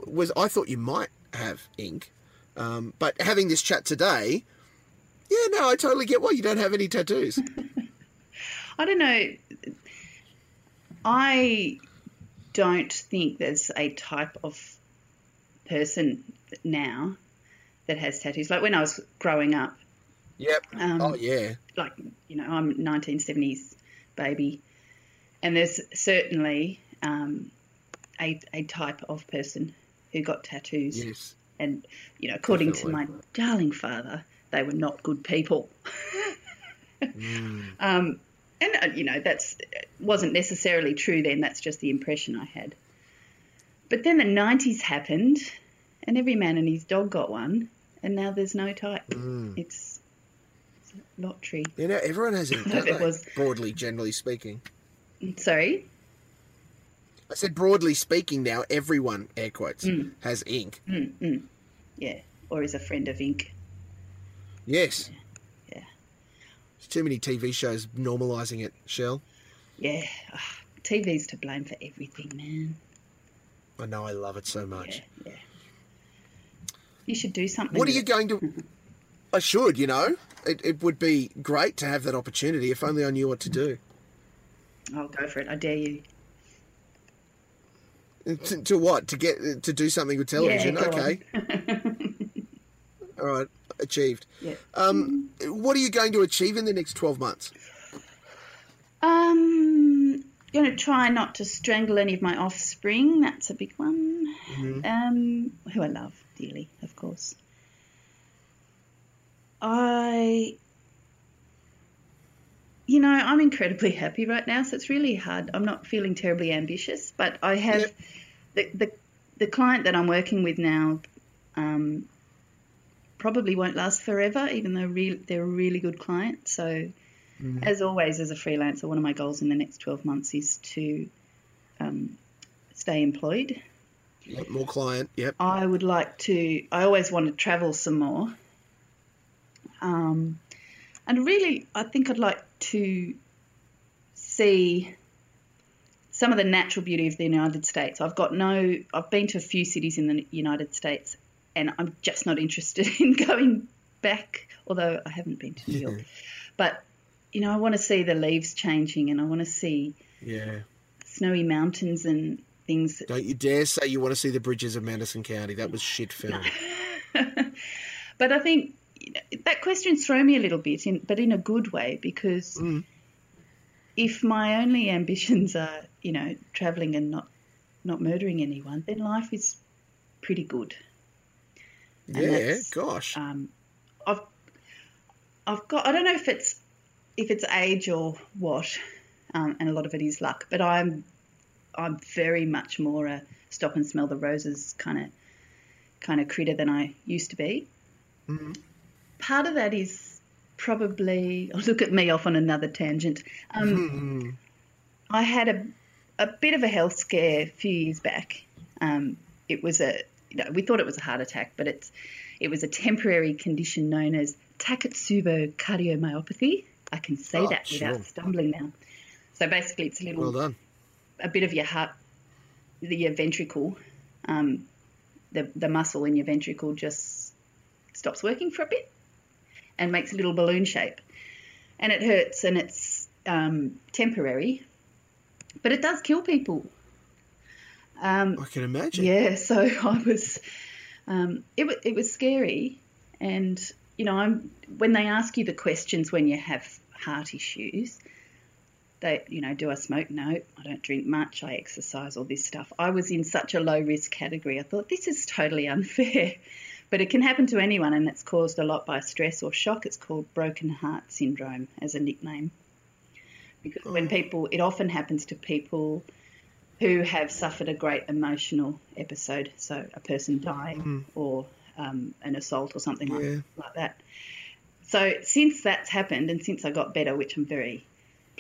[SPEAKER 1] was I thought you might have ink. Um, but having this chat today, yeah, no, I totally get why you don't have any tattoos.
[SPEAKER 2] I don't know. I don't think there's a type of person now that has tattoos. Like when I was growing up,
[SPEAKER 1] yep.
[SPEAKER 2] Um,
[SPEAKER 1] oh, yeah.
[SPEAKER 2] like you know, I'm 1970s baby, and there's certainly um, a a type of person who got tattoos,
[SPEAKER 1] Yes.
[SPEAKER 2] and you know, according
[SPEAKER 1] Definitely.
[SPEAKER 2] to my darling father, they were not good people.
[SPEAKER 1] Mm.
[SPEAKER 2] Um, and uh, you know that's wasn't necessarily true then. That's just the impression I had. But then the '90s happened, and every man and his dog got one, and now there's no type.
[SPEAKER 1] Mm.
[SPEAKER 2] It's, it's a lottery.
[SPEAKER 1] You know, everyone has ink,
[SPEAKER 2] it
[SPEAKER 1] they?
[SPEAKER 2] was-
[SPEAKER 1] Broadly, generally speaking.
[SPEAKER 2] Sorry.
[SPEAKER 1] I said broadly speaking now, everyone, air quotes,
[SPEAKER 2] Mm.
[SPEAKER 1] has ink.
[SPEAKER 2] Mm, mm. Yeah, or is a friend of ink.
[SPEAKER 1] Yes.
[SPEAKER 2] Yeah.
[SPEAKER 1] There's too many TV shows normalising it, Shell.
[SPEAKER 2] Yeah, Ugh, TV's to blame for everything, man.
[SPEAKER 1] I know I love it so much.
[SPEAKER 2] Yeah, yeah. You should do something.
[SPEAKER 1] What are you going to? I should, you know. It, it would be great to have that opportunity if only I knew what to do.
[SPEAKER 2] I'll go for it. I dare you.
[SPEAKER 1] To, to what? To get to do something with television?
[SPEAKER 2] Yeah,
[SPEAKER 1] okay. All right. Achieved.
[SPEAKER 2] Yeah.
[SPEAKER 1] Um, what are you going to achieve in the next twelve months?
[SPEAKER 2] Um, going to try not to strangle any of my offspring. That's a big one.
[SPEAKER 1] Mm-hmm.
[SPEAKER 2] Um, who I love dearly, of course. I, you know, I'm incredibly happy right now, so it's really hard. I'm not feeling terribly ambitious, but I have
[SPEAKER 1] Yep.
[SPEAKER 2] the, the the client that I'm working with now. Um, probably won't last forever, even though real they're a really good client. So as always, as a freelancer, one of my goals in the next 12 months is to um, stay employed.
[SPEAKER 1] More client. Yep.
[SPEAKER 2] I would like to, I always want to travel some more. Um, and really, I think I'd like to see some of the natural beauty of the United States. I've got no, I've been to a few cities in the United States and I'm just not interested in going back, although I haven't been to New York. But, you know, I want to see the leaves changing and I want to see
[SPEAKER 1] Yeah.
[SPEAKER 2] snowy mountains and things.
[SPEAKER 1] Don't you dare say you want to see the bridges of Madison County. That was shit film.
[SPEAKER 2] but I think you know, that question thrown me a little bit, in, but in a good way, because
[SPEAKER 1] Mm.
[SPEAKER 2] if my only ambitions are, you know, travelling and not not murdering anyone, then life is pretty good. And
[SPEAKER 1] yeah. Gosh.
[SPEAKER 2] Um, I've I've got I don't know if it's if it's age or what, um, and a lot of it is luck, but I'm I'm very much more a stop and smell the roses kind of kind of critter than I used to be.
[SPEAKER 1] Mhm.
[SPEAKER 2] Part of that is probably oh, look at me off on another tangent. Um,
[SPEAKER 1] Mhm.
[SPEAKER 2] I had a a bit of a health scare a few years back. Um, it was a you know, we thought it was a heart attack, but it's it was a temporary condition known as Takotsubo cardiomyopathy. I can say
[SPEAKER 1] Oh,
[SPEAKER 2] that
[SPEAKER 1] sure.
[SPEAKER 2] without stumbling now. So basically, it's a little
[SPEAKER 1] Well done.
[SPEAKER 2] A bit of your heart, the, your ventricle, um, the the muscle in your ventricle just stops working for a bit and makes a little balloon shape, and it hurts and it's um, temporary, but it does kill people. Um,
[SPEAKER 1] I can imagine.
[SPEAKER 2] yeah, so I was, um, it, it was scary. And, you know, I'm, when they ask you the questions when you have heart issues, they, you know, do I smoke? No, I don't drink much. I exercise, all this stuff. I was in such a low risk category. I thought this is totally unfair, but it can happen to anyone, and it's caused a lot by stress or shock. It's called broken heart syndrome as a nickname, because when people, it often happens to people who have suffered a great emotional episode, so a person dying or um, an assault or something like, like that. So since that's happened, and since I got better, which I'm very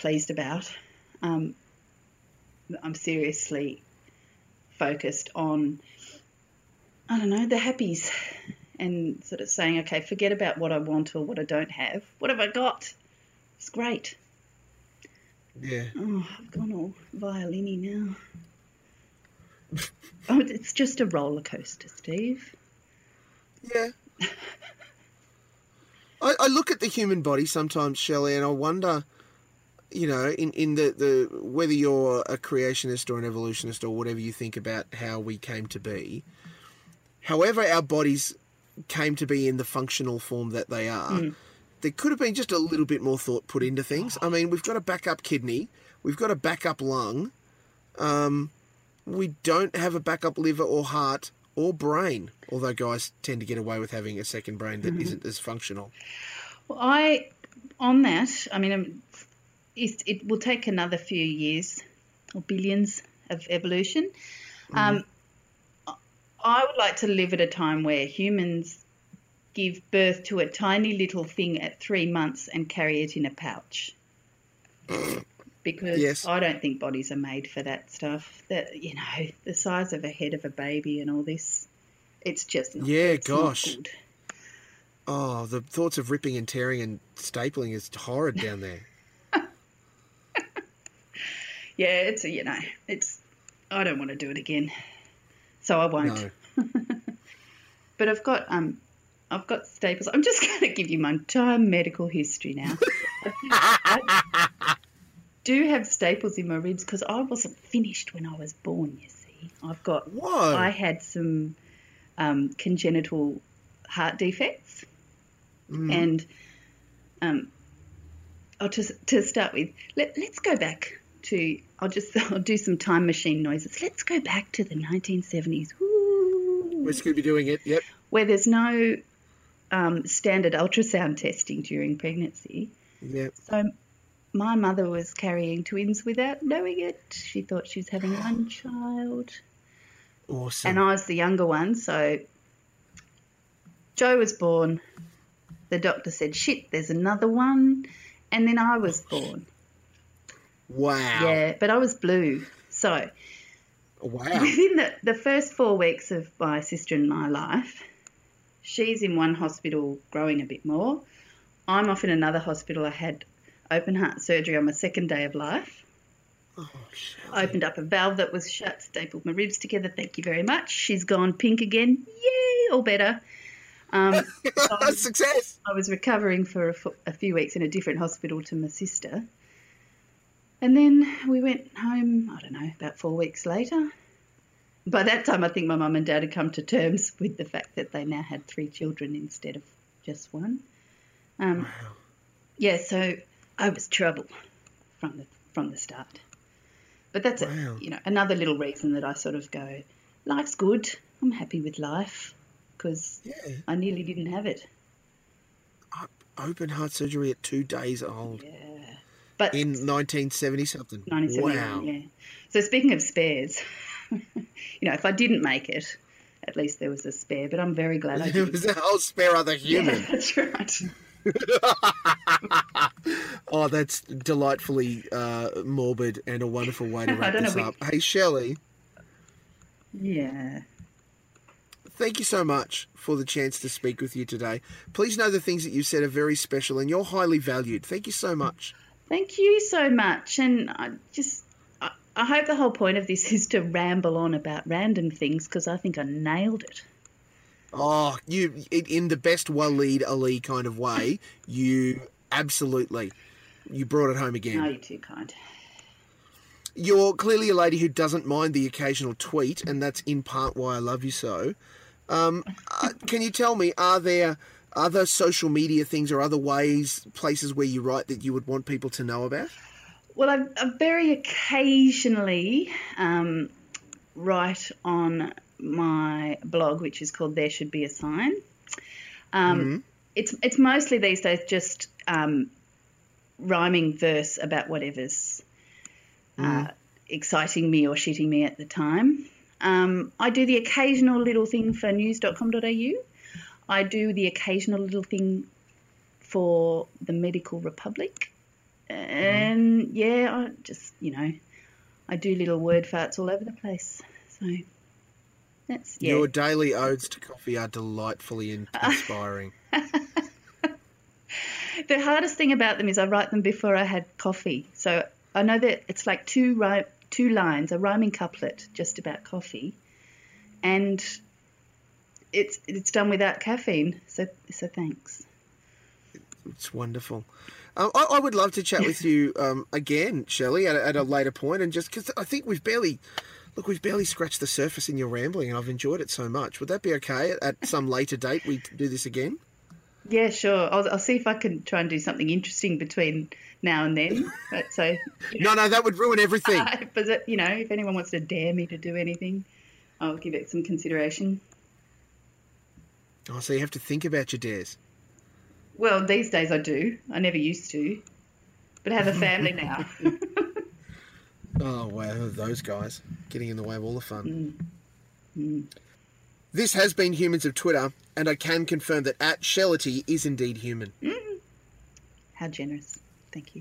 [SPEAKER 2] pleased about, um, I'm seriously focused on, I don't know, the happies and sort of saying, okay, forget about what I want or what I don't have. What have I got? It's great.
[SPEAKER 1] Yeah.
[SPEAKER 2] Oh, I've gone all violin now. oh, it's just a roller coaster, Steve.
[SPEAKER 1] Yeah. I, I look at the human body sometimes, Shelley, and I wonder, you know, in, in the, the whether you're a creationist or an evolutionist or whatever you think about how we came to be, however our bodies came to be in the functional form that they are, there could have been just a little bit more thought put into things. I mean, we've got a backup kidney, we've got a backup lung, um, we don't have a backup liver or heart or brain, although guys tend to get away with having a second brain that not as functional.
[SPEAKER 2] Well, I, on that, I mean, it, it will take another few years or billions of evolution. Um, I would like to live at a time where humans give birth to a tiny little thing at three months and carry it in a pouch. Because
[SPEAKER 1] Yes.
[SPEAKER 2] I don't think bodies are made for that stuff. That you know, the size of a head of a baby and all this, it's just not,
[SPEAKER 1] Yeah,
[SPEAKER 2] it's not
[SPEAKER 1] gosh.
[SPEAKER 2] good.
[SPEAKER 1] Oh, the thoughts of ripping and tearing and stapling is horrid down there.
[SPEAKER 2] Yeah, it's a, you know, it's I don't want to do it again, so I won't.
[SPEAKER 1] No.
[SPEAKER 2] But I've got um, I've got staples. I'm just going to give you my entire medical history now. I do have staples in my ribs because I wasn't finished when I was born. You see, I've got
[SPEAKER 1] Whoa.
[SPEAKER 2] I had some um, congenital heart defects, and um, I'll just to start with. Let, let's go back to. I'll just I'll do some time machine noises. Let's go back to the 1970s. Woo
[SPEAKER 1] We're going to be doing it. Yep.
[SPEAKER 2] where there's no um, standard ultrasound testing during pregnancy.
[SPEAKER 1] Yep.
[SPEAKER 2] So my mother was carrying twins without knowing it. She thought she was having one child,
[SPEAKER 1] Awesome.
[SPEAKER 2] and I was the younger one. So Joe was born. The doctor said, "Shit, there's another one," and then I was born.
[SPEAKER 1] Wow.
[SPEAKER 2] Yeah, but I was blue. So
[SPEAKER 1] Wow.
[SPEAKER 2] within the, the first four weeks of my sister and my life, she's in one hospital growing a bit more. I'm off in another hospital. I had open heart surgery on my second day of life.
[SPEAKER 1] Oh.
[SPEAKER 2] I opened up a valve that was shut, stapled my ribs together. Thank you very much. She's gone pink again. Yay, all better. Um,
[SPEAKER 1] Success.
[SPEAKER 2] I was recovering for a, a few weeks in a different hospital to my sister. And then we went home, I don't know, about four weeks later. By that time, I think my mum and dad had come to terms with the fact that they now had three children instead of just one. Um, Yeah, so I was trouble from the from the start. But that's
[SPEAKER 1] Wow.
[SPEAKER 2] it. You know, another little reason that I sort of go, life's good. I'm happy with life because
[SPEAKER 1] Yeah.
[SPEAKER 2] I nearly didn't have it.
[SPEAKER 1] Open heart surgery at two days old
[SPEAKER 2] Yeah. But
[SPEAKER 1] in 1970 something.
[SPEAKER 2] 1971,
[SPEAKER 1] Wow.
[SPEAKER 2] yeah. So speaking of spares, you know, if I didn't make it, at least there was a spare. But I'm very glad I did.
[SPEAKER 1] There was a whole spare other
[SPEAKER 2] Yeah,
[SPEAKER 1] human.
[SPEAKER 2] that's right.
[SPEAKER 1] Oh, that's delightfully uh, morbid and a wonderful way to wrap this
[SPEAKER 2] know, we-
[SPEAKER 1] up. Hey, Shelley,
[SPEAKER 2] Yeah.
[SPEAKER 1] thank you so much for the chance to speak with you today. Please know the things that you said are very special and you're highly valued. Thank you so much.
[SPEAKER 2] Thank you so much. And I just, I, I hope the whole point of this is to ramble on about random things because I think I nailed it.
[SPEAKER 1] Oh, you in- the best Waleed Aly kind of way, you absolutely you brought it home again.
[SPEAKER 2] No, you're too kind.
[SPEAKER 1] You're clearly a lady who doesn't mind the occasional tweet, and that's in part why I love you so. Um, uh, can you tell me, are there other social media things or other ways, places where you write that you would want people to know about?
[SPEAKER 2] Well, I, I very occasionally um, write on my blog, which is called There Should Be a Sign. Um, It's it's mostly these days just um, rhyming verse about whatever's uh, exciting me or shitting me at the time. Um, I do the occasional little thing for news.com.au. I do the occasional little thing for the Medical Republic. And yeah, I just, you know, I do little word farts all over the place. So that's, yeah.
[SPEAKER 1] Your daily odes to coffee are delightfully inspiring.
[SPEAKER 2] The hardest thing about them is I write them before I had coffee. So I know that it's like two two lines, a rhyming couplet just about coffee, and it's it's done without caffeine. So so thanks.
[SPEAKER 1] It's wonderful. Um, I, I would love to chat with you um, again, Shelley, at, a- at a later point, and just because I think we've barely, look, we've barely scratched the surface in your rambling, and I've enjoyed it so much. Would that be okay at some later date? We do this again.
[SPEAKER 2] Yeah, sure. I'll, I'll see if I can try and do something interesting between now and then. But so,
[SPEAKER 1] No, no, that would ruin everything.
[SPEAKER 2] but you know, if anyone wants to dare me to do anything, I'll give it some consideration.
[SPEAKER 1] Oh, so you have to think about your dares.
[SPEAKER 2] Well, these days I do. I never used to, but I have a family now.
[SPEAKER 1] Oh wow, those guys getting in the way of all the fun. Mm. Mm. This has been Humans of Twitter, and I can confirm that at Shellity is indeed human. Mm.
[SPEAKER 2] How generous. Thank you.